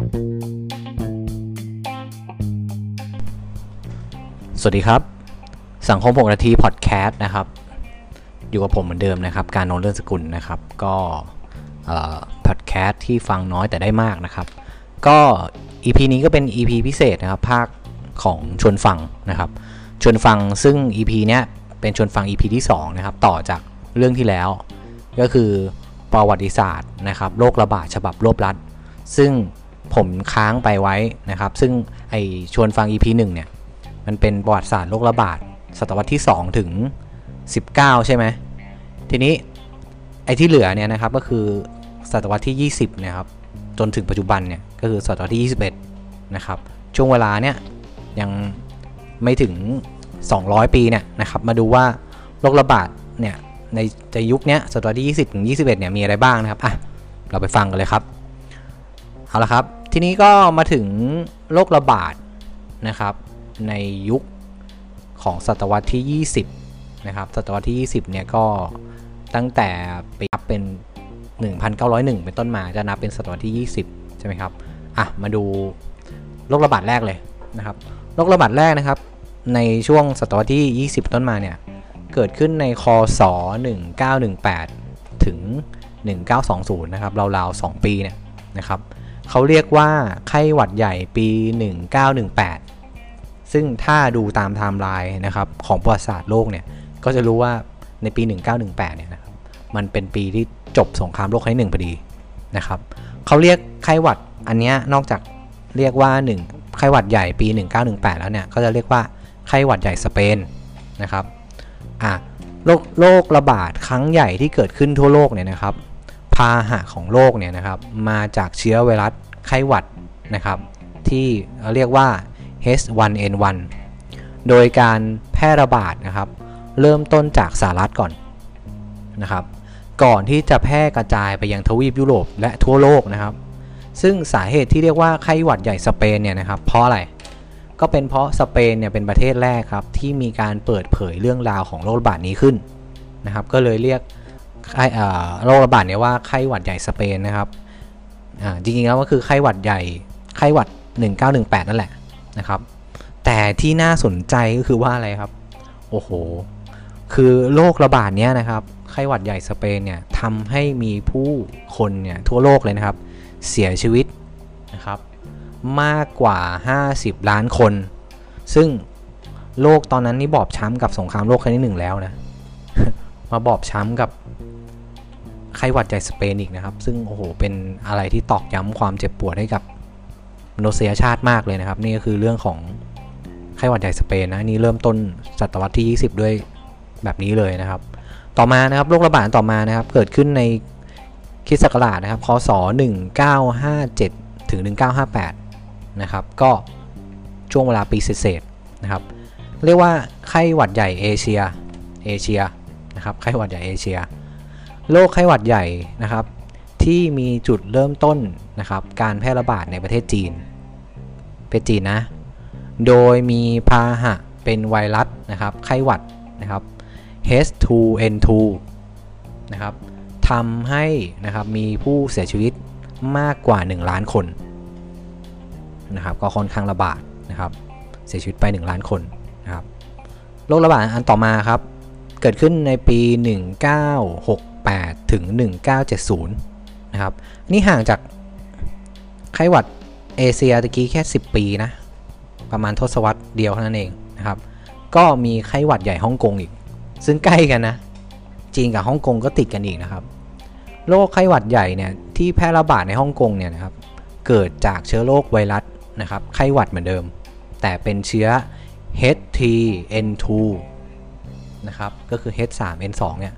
สวัสดีครับ สังคม6นาทีพอดแคสต์นะครับ อยู่กับผมเหมือนเดิมนะครับ การนนเรื่องสกุลนะครับ ก็พอดแคสต์ที่ฟังน้อยแต่ได้มากนะครับ ก็ EP นี้ก็เป็น EP พิเศษนะครับ ภาคของชวนฟังนะครับ ชวนฟังซึ่ง EP เนี้ยเป็นชวนฟัง EP ที่ 2 นะครับ ต่อจากเรื่องที่แล้ว ก็คือประวัติศาสตร์นะครับโรคระบาดฉบับรวบรัด ซึ่ง ผมค้างไปไว้นะครับ ซึ่งไอชวนฟัง EP 1เนี่ย มันเป็นประวัติศาสตร์โรคระบาดศตวรรษที่ 2 ถึง 19 ใช่ไหม ทีนี้ไอที่เหลือเนี่ยนะครับก็คือศตวรรษที่ 20 นะครับ จนถึงปัจจุบันเนี่ยก็คือศตวรรษที่ 21 นะครับ ช่วงเวลาเนี่ยยังไม่ถึง 200 ปีเนี่ยนะครับมาดูว่าโรคระบาดเนี่ยในในยุคนี้ศตวรรษที่ 20 ถึง 21 เนี่ยมีอะไรบ้างนะครับ อะ เราไปฟังกันเลยครับ เอาละครับ ทีนี้ก็มาถึงโรคระบาดนะครับ ในยุคของศตวรรษที่ 20 นะครับ ศตวรรษที่ 20 เนี่ยก็ตั้งแต่ไปนับเป็น 1901 เป็นต้นมาจะนับเป็นศตวรรษที่ 20 ใช่ไหมครับ อะ มาดูโรคระบาดแรกเลยนะครับ โรคระบาดแรกนะครับ ในช่วงศตวรรษที่ 20 ต้นมาเนี่ย เกิดขึ้นในคศ 1918 ถึง 1920 นะครับ ราวๆ 2 ปีเนี่ยนะครับ เขาเรียกว่าไข้หวัดใหญ่ปี 1918 ซึ่งถ้าดูตามไทม์ไลน์นะครับของประวัติศาสตร์โลกเนี่ย ก็จะรู้ว่าในปี 1918 เนี่ยนะครับ มันเป็นปีที่จบสงครามโลกครั้งที่หนึ่งพอดีนะครับ เขาเรียกไข้หวัดอันนี้นอกจากเรียกว่า 1 ไข้หวัดใหญ่ปี 1918 แล้วเนี่ย ก็จะเรียกว่าไข้หวัดใหญ่สเปนนะครับ อะโรคโรคระบาดครั้งใหญ่ที่เกิดขึ้นทั่วโลกเนี่ยนะครับาหะของโรคเนี่ยนะครับมาจากเชื้อไวรัสไข้หวัดนะครับที่เรียกว่า H1N1 โดยการแพร่ระบาดนะครับ เริ่มต้นจากสหรัฐก่อนนะครับ ก่อนที่จะแพร่กระจายไปยังทวีปยุโรปและทั่วโลกนะครับ ซึ่งสาเหตุที่เรียกว่าไข้หวัดใหญ่สเปนเนี่ยนะครับเพราะอะไรก็เป็นเพราะสเปนเนี่ยเป็นประเทศแรกครับที่มีการเปิดเผยเรื่องราวของโรคระบาดนี้ขึ้นนะครับ ก็เลยเรียก โรคระบาดเนี่ยว่าไข้หวัดใหญ่สเปนนะครับจริงๆแล้วก็คือไข้หวัดใหญ่ไข้หวัด 1918 นั่นแหละนะครับ แต่ที่น่าสนใจก็คือว่าอะไรครับ โอ้โห คือโรคระบาดเนี้ยนะครับไข้หวัดใหญ่สเปนเนี่ยทำให้มีผู้คนเนี่ยทั่วโลกเลยนะครับ เสียชีวิตนะครับ มากกว่า 50 ล้านคน ซึ่งโลกตอนนั้นนี่บอบช้ำกับสงครามโลกครั้งที่หนึ่งแล้วนะมาบอบช้ำกับ ไข้หวัดใหญ่สเปนอีกนะครับ ซึ่งโอ้โหเป็นอะไรที่ตอกย้ำความเจ็บปวดให้กับมนุษยชาติมากเลยนะครับ นี่ก็คือเรื่องของไข้หวัดใหญ่สเปนนะนี่เริ่มต้นศตวรรษที่ 20 ด้วยแบบนี้เลยนะครับ ต่อมานะครับโรคระบาดต่อมานะครับ เกิดขึ้นในคิศักราชนะครับคศ1957 ถึง 1958 นะครับ ก็ช่วงเวลาปีเศษนะครับ เรียกว่าไข้หวัดใหญ่เอเชียเอเชียนะครับไข้หวัดใหญ่เอเชีย โรคไข้หวัดใหญ่นะครับ ที่มีจุดเริ่มต้นนะครับ การแพร่ระบาดในประเทศจีนประเทศจีนนะ โดยมีพาหะเป็นไวรัสนะครับ ไข้หวัดนะครับ H2N2 นะครับทำให้นะครับมีผู้เสียชีวิตมากกว่า 1 ล้านคนนะครับ ก็ค่อนข้างระบาดนะครับ เสียชีวิตไป 1 ล้านคนนะครับโรคระบาดอันต่อมาครับ เกิดขึ้นในปี 1968ถึง 1970 นะครับ นี่ห่างจากไข้หวัดเอเชียตะกี้แค่ 10 ปีนะ ประมาณทศวรรษเดียวเท่านั้นเองนะครับ ก็มีไข้หวัดใหญ่ฮ่องกงอีก ซึ่งใกล้กันนะ จีนกับฮ่องกงก็ติดกันอีกนะครับ โรคไข้หวัดใหญ่เนี่ยที่แพร่ระบาดในฮ่องกงเนี่ยนะครับ เกิดจากเชื้อโรคไวรัสนะครับ ไข้หวัดเหมือนเดิม แต่เป็นเชื้อ H3N2 นะครับก็คือ H3N2 เนี่ย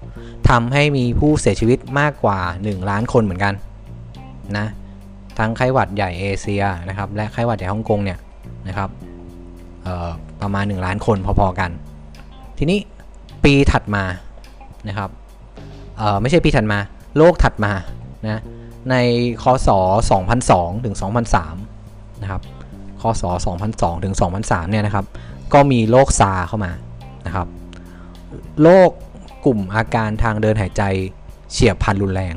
ทำให้มีผู้เสียชีวิตมากกว่า 1 ล้านคนเหมือนกันนะทั้งไข้หวัดใหญ่เอเชียนะครับและไข้หวัดใหญ่ฮ่องกงเนี่ยนะครับประมาณ 1 ล้านคนพอๆกัน ทีนี้ปีถัดมานะครับไม่ใช่ปีถัดมา โลกถัดมานะในคศ 2002 ถึง 2003 นะครับคศ 2002 ถึง 2003 เนี่ยนะครับ ก็มีโรคซาเข้ามานะครับ โรคกลุ่มอาการทางเดินหายใจเฉียบพลันรุนแรง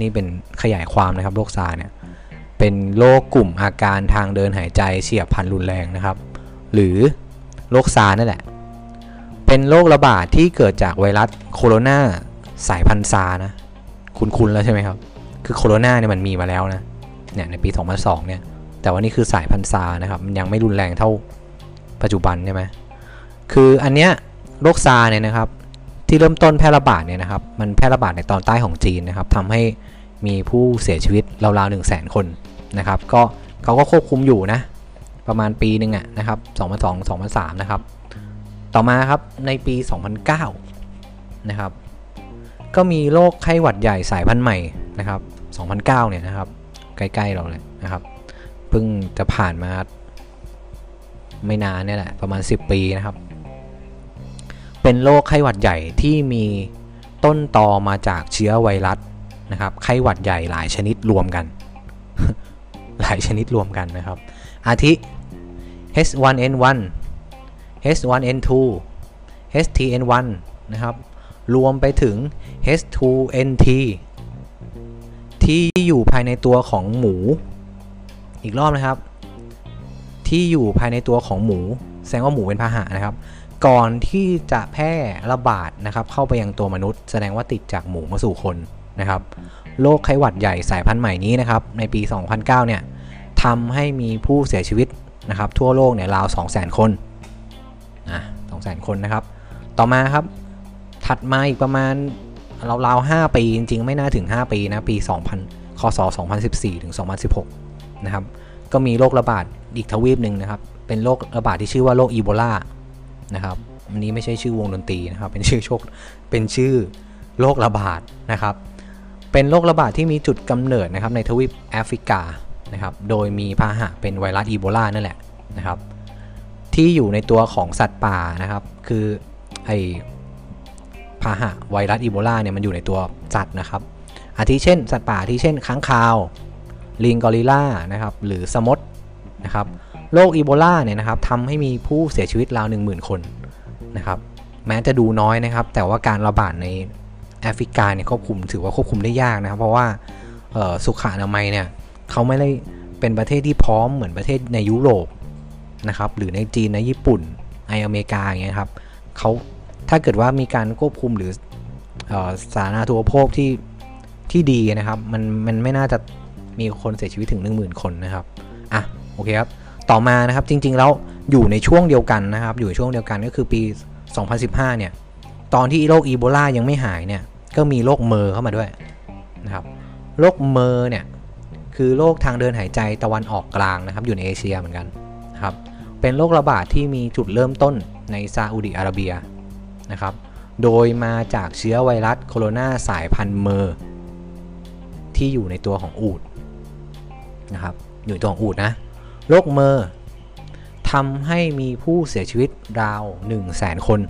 นี่เป็นขยายความนะครับโรคซาเนี่ยเป็นโรคกลุ่มอาการทางเดินหายใจเฉียบพลันรุนแรงนะครับ หรือโรคซาร์นั่นแหละ เป็นโรคระบาดที่เกิดจากไวรัสโคโรนาสายพันธุ์ซานะ คุ้นๆแล้วใช่ไหมครับ คือโคโรนาเนี่ยมันมีมาแล้วนะเนี่ยในปี 2002 เนี่ย แต่ว่านี่คือสายพันธุ์ซานะครับ มันยังไม่รุนแรงเท่าปัจจุบันใช่ไหมคืออันเนี้ย โรคซาร์เนี่ยนะครับ ที่เริ่มต้นแพร่ระบาดเนี่ยนะครับ มันแพร่ระบาดในตอนใต้ของจีนนะครับทำให้มีผู้เสียชีวิตราวๆ1 0 0 0 0 0คนนะครับ ก็เขาก็ควบคุมอยู่นะ ประมาณปีหนึ่งอะนะครับ2002 2003 นะครับ ต่อมาครับในปี 2009 นะครับ ก็มีโรคไข้หวัดใหญ่สายพันธุ์ใหม่นะครับ 2009 เนี่ยนะครับ ใกล้ๆเราเลยนะครับ เพิ่งจะผ่านมาไม่นานเนี่ยแหละประมาณ 10 ปีนะครับ เป็นโรคไข้หวัดใหญ่ที่มีต้นตอมาจากเชื้อไวรัสนะครับ ไข้หวัดใหญ่หลายชนิดรวมกัน หลายชนิดรวมกันนะครับ อาทิ H1N1 H1N2 HTN1 นะครับ รวมไปถึง H2NT ที่อยู่ภายในตัวของหมู อีกรอบนะครับ ที่อยู่ภายในตัวของหมู แสดงว่าหมูเป็นพาหะนะครับ ก่อนที่จะแพร่ระบาดนะครับเข้าไปยังตัวมนุษย์ แสดงว่าติดจากหมูมาสู่คนนะครับโรคไข้หวัดใหญ่สายพันธุ์ใหม่นี้นะครับในปี 2009 เนี่ยทำให้มีผู้เสียชีวิตนะครับทั่วโลกเนี่ยราว 200,000 คนอะ200,000 คนนะครับ ต่อมาครับถัดมาอีกประมาณราวๆ5ปี จริงๆ ไม่น่าถึง 5 ปีนะปี 2000คศ2014 ถึง 2016 นะครับก็มีโรคระบาดอีกทวีปหนึ่งนะครับ เป็นโรคระบาดที่ชื่อว่าโรคอีโบลา นะครับอันนี้ไม่ใช่ชื่อวงดนตรีนะครับ เป็นชื่อโชคเป็นชื่อโรคระบาดนะครับ เป็นโรคระบาดที่มีจุดกำเนิดนะครับในทวีปแอฟริกานะครับ โดยมีพาหะเป็นไวรัสอีโบลานั่นแหละนะครับ ที่อยู่ในตัวของสัตว์ป่านะครับ คือไอพาหะไวรัสอีโบลาเนี่ยมันอยู่ในตัวสัตว์นะครับ อาทิเช่น สัตว์ป่าที่เช่นค้างคาว ลิงกอริลลานะครับ หรือสมดนะครับ โรคอีโบลาเนี่ยนะครับทำให้มีผู้เสียชีวิตราว 10,000 คนนะครับแม้จะดูน้อยนะครับ แต่ว่าการระบาดในแอฟริกาเนี่ยควบคุมถือว่าควบคุมได้ยากนะครับ เพราะว่าสุขอนามัยเนี่ยเขาไม่ได้เป็นประเทศที่พร้อมเหมือนประเทศในยุโรปนะครับหรือในจีนในญี่ปุ่นในอเมริกาอย่างเงี้ยครับเขาถ้าเกิดว่ามีการควบคุมหรือสาธารณูปโภคที่ที่ดีนะครับ มันมันไม่น่าจะมีคนเสียชีวิตถึง 10,000 คนนะครับ อะ โอเคครับ ต่อมานะครับจริงๆแล้วอยู่ในช่วงเดียวกันนะครับ อยู่ช่วงเดียวกันก็คือปี 2015 เนี่ย ตอนที่โรคอีโบลายังไม่หายเนี่ย ก็มีโรคเมอร์เข้ามาด้วยนะครับ โรคเมอร์เนี่ย คือโรคทางเดินหายใจตะวันออกกลางนะครับ อยู่ในเอเชียเหมือนกันนะครับ เป็นโรคระบาดที่มีจุดเริ่มต้นในซาอุดิอาระเบียนะครับ โดยมาจากเชื้อไวรัสโคโรนาสายพันธุ์เมอร์ที่อยู่ในตัวของอูดนะครับ อยู่ตัวของอูดนะ โรคเมอร์ทำให้มีผู้เสียชีวิตราว 1 0 0 0 0แสนคน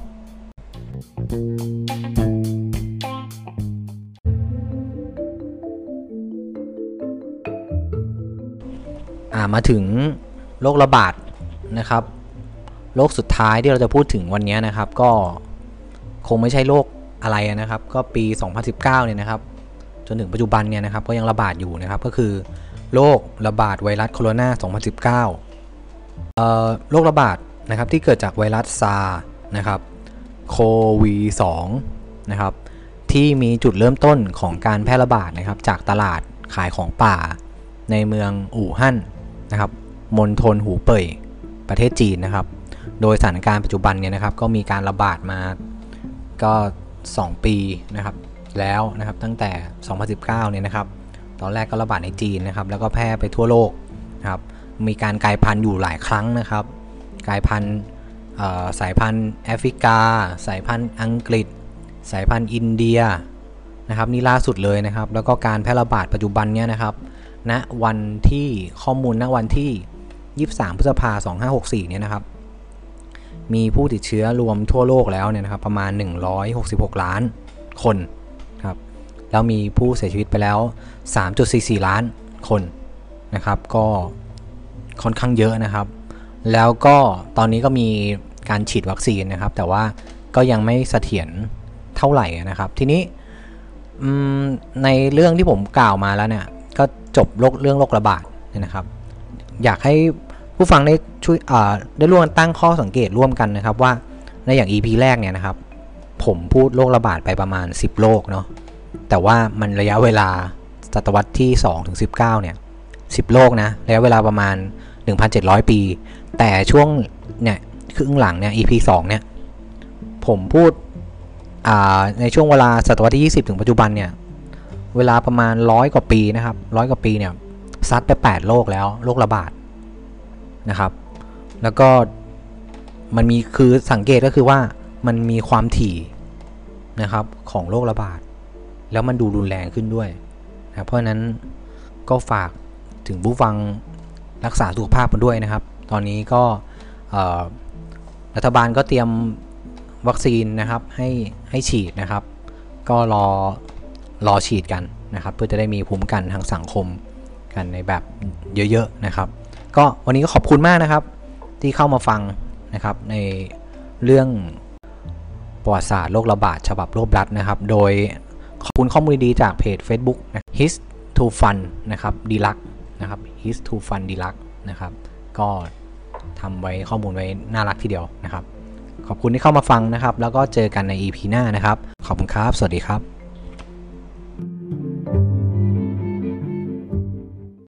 มาถึงโรคระบาดนะครับ โรคสุดท้ายที่เราจะพูดถึงวันนี้นะครับก็คงไม่ใช่โรคอะไรนะครับ ก็ปี 2019เนี่ยนะครับ จนถึงปัจจุบันเนี่ยนะครับก็ยังระบาดอยู่นะครับก็คือ โรคระบาดไวรัสโคโรนา 2019โรคระบาดนะครับที่เกิดจากไวรัสซานะครับโควี2นะครับที่มีจุดเริ่มต้นของการแพร่ระบาดนะครับจากตลาดขายของป่า ในเมืองอู่ฮั่นนะครับมณฑลหูเป่ยประเทศจีนนะครับ โดยสถานการณ์ปัจจุบันเนี่ยนะครับก็มีการระบาดมาก็ 2 ปีนะครับแล้วนะครับตั้งแต่ 2019 เนี่ยนะครับ ตอนแรกก็ระบาดในจีนนะครับ แล้วก็แพร่ไปทั่วโลกนะครับ มีการกลายพันธุ์อยู่หลายครั้งนะครับ กลายพันธุ์สายพันธุ์แอฟริกา สายพันธุ์อังกฤษ สายพันธุ์อินเดียนะครับนี่ล่าสุดเลยนะครับ แล้วก็การแพร่ระบาดปัจจุบันเนี่ยนะครับณนะวันที่ข้อมูลณนะวันที่ 23 พฤษภาคม2564 เนี่ยนะครับ มีผู้ติดเชื้อรวมทั่วโลกแล้วเนี่ยนะครับประมาณ 166 ล้านคน แล้วมีผู้เสียชีวิตไปแล้ว 3.44 ล้านคนนะครับก็ค่อนข้างเยอะนะครับ แล้วก็ตอนนี้ก็มีการฉีดวัคซีนนะครับ แต่ว่าก็ยังไม่เสถียรเท่าไหร่นะครับ ทีนี้ในเรื่องที่ผมกล่าวมาแล้วเนี่ยก็จบโรคเรื่องโรคระบาดนะครับ อยากให้ผู้ฟังได้ช่วยได้ร่วมตั้งข้อสังเกตร่วมกันนะครับว่าในอย่าง EP แรกเนี่ยนะครับ ผมพูดโรคระบาดไปประมาณ 10 โรคเนาะ แต่ว่ามันระยะเวลาศตวรรษที่2ถึง19 เนี่ย 10 โลกนะ ระยะเวลาประมาณ 1,700 ปี แต่ช่วงเนี่ยครึ่งหลังเนี่ย EP 2 เนี่ย ผมพูดในช่วงเวลาศตวรรษที่ 20 ถึงปัจจุบันเนี่ย เวลาประมาณร้อยกว่าปีนะครับร้อยกว่าปีเนี่ยซัดไป 8โรคแล้วโรคระบาดนะครับ แล้วก็มันมีคือสังเกตก็คือว่ามันมีความถี่นะครับของโรคระบาด แล้วมันดูรุนแรงขึ้นด้วยนะเพราะนั้นก็ฝากถึงผู้ฟังรักษาสุขภาพกันด้วยนะครับ ตอนนี้ก็รัฐบาลก็เตรียมวัคซีนนะครับให้ให้ฉีดนะครับ ก็รอรอฉีดกันนะครับ เพื่อจะได้มีภูมิกันทางสังคมกันในแบบเยอะๆนะครับ ก็วันนี้ก็ขอบคุณมากนะครับ ที่เข้ามาฟังนะครับในเรื่องประวัติศาสตร์โรคระบาดฉบับโรครัดนะครับ โดย ขอบคุณข้อมูลดีจากเพจ Facebook his to fun นะครับดีลักนะครับ his to fun ดีลักนะครับ ก็ทำไว้ข้อมูลไว้น่ารักทีเดียวนะครับ ขอบคุณที่เข้ามาฟังนะครับ แล้วก็เจอกันใน EP หน้านะครับ ขอบคุณครับ สวัสดีครับ